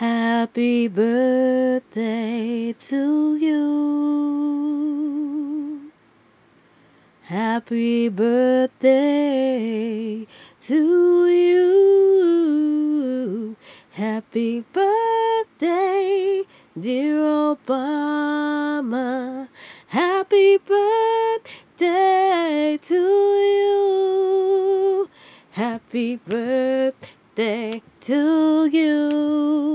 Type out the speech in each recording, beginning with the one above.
Happy birthday to you. Happy birthday to you. Happy birthday, dear Obama. Happy birthday to you. Happy birthday to you.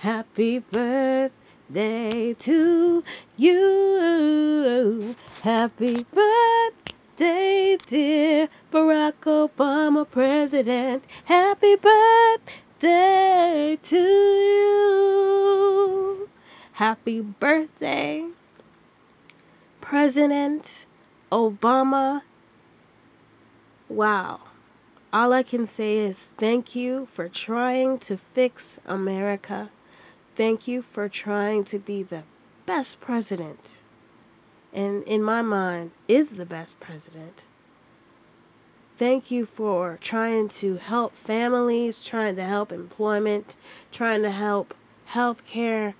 Happy birthday to you. Happy birthday, dear Barack Obama, President. Happy birthday to you. Happy birthday, President Obama. Wow. All I can say is thank you for trying to fix America. Thank you for trying to be the best president. And in my mind, is the best president. Thank you for trying to help families, trying to help employment, trying to help healthcare,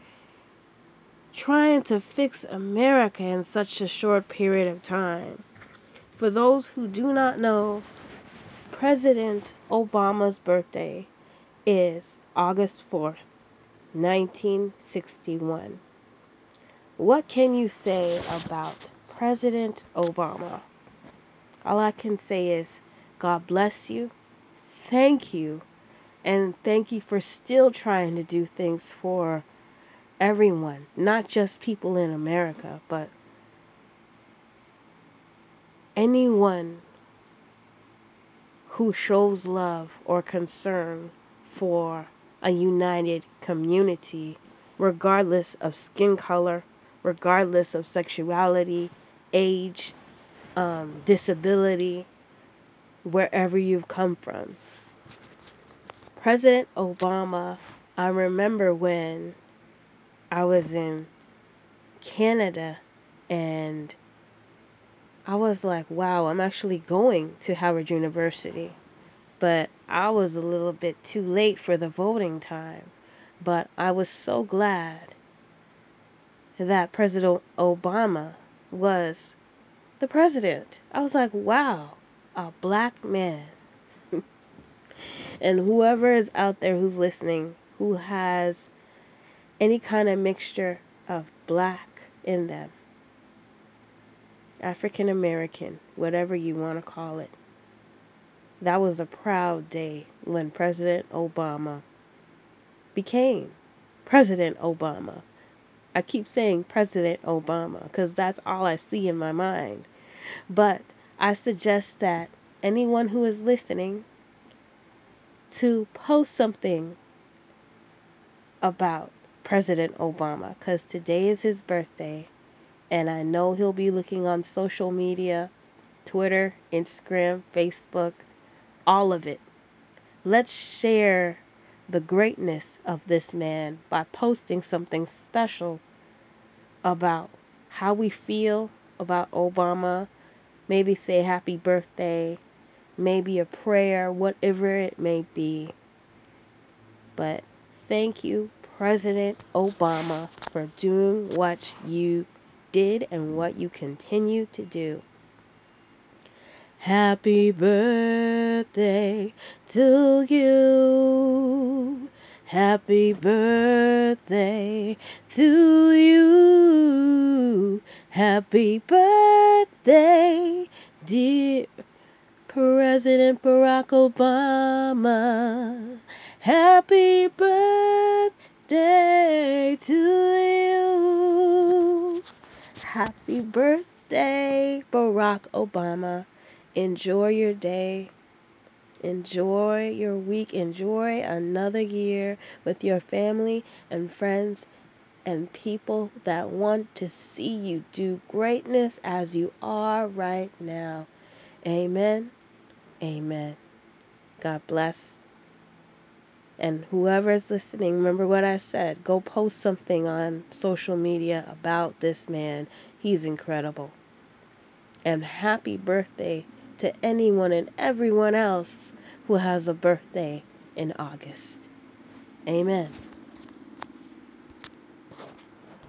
trying to fix America in such a short period of time. For those who do not know, President Obama's birthday is August 4th, 1961. What can you say about President Obama? All I can say is God bless you, thank you, and thank you for still trying to do things for everyone, not just people in America, but anyone who shows love or concern for a united community, regardless of skin color, regardless of sexuality, age, um, disability, wherever you've come from. President Obama, I remember when I was in Canada and I was like, wow, I'm actually going to Howard University. But I was a little bit too late for the voting time. But I was so glad that President Obama was the president. I was like, wow, a black man. and whoever is out there who's listening who has any kind of mixture of black in them, African American, whatever you want to call it. That was a proud day when President Obama became President Obama. I keep saying President Obama because that's all I see in my mind. But I suggest that anyone who is listening to post something about President Obama because today is his birthday and I know he'll be looking on social media Twitter, Instagram, Facebook, all of it. Let's share the greatness of this man by posting something special about how we feel about Obama. Maybe say happy birthday, maybe a prayer, whatever it may be. But thank you, President Obama, for doing what you did and what you continue to do. Happy birthday to you. Happy birthday to you. Happy birthday, dear President Barack Obama. Happy birthday to you. Happy birthday, Barack Obama. Enjoy your day. Enjoy your week. Enjoy another year with your family and friends and people that want to see you do greatness as you are right now. Amen. Amen. God bless. And whoever is listening, remember what I said. Go post something on social media about this man. He's incredible. And happy birthday to anyone and everyone else who has a birthday in August. Amen.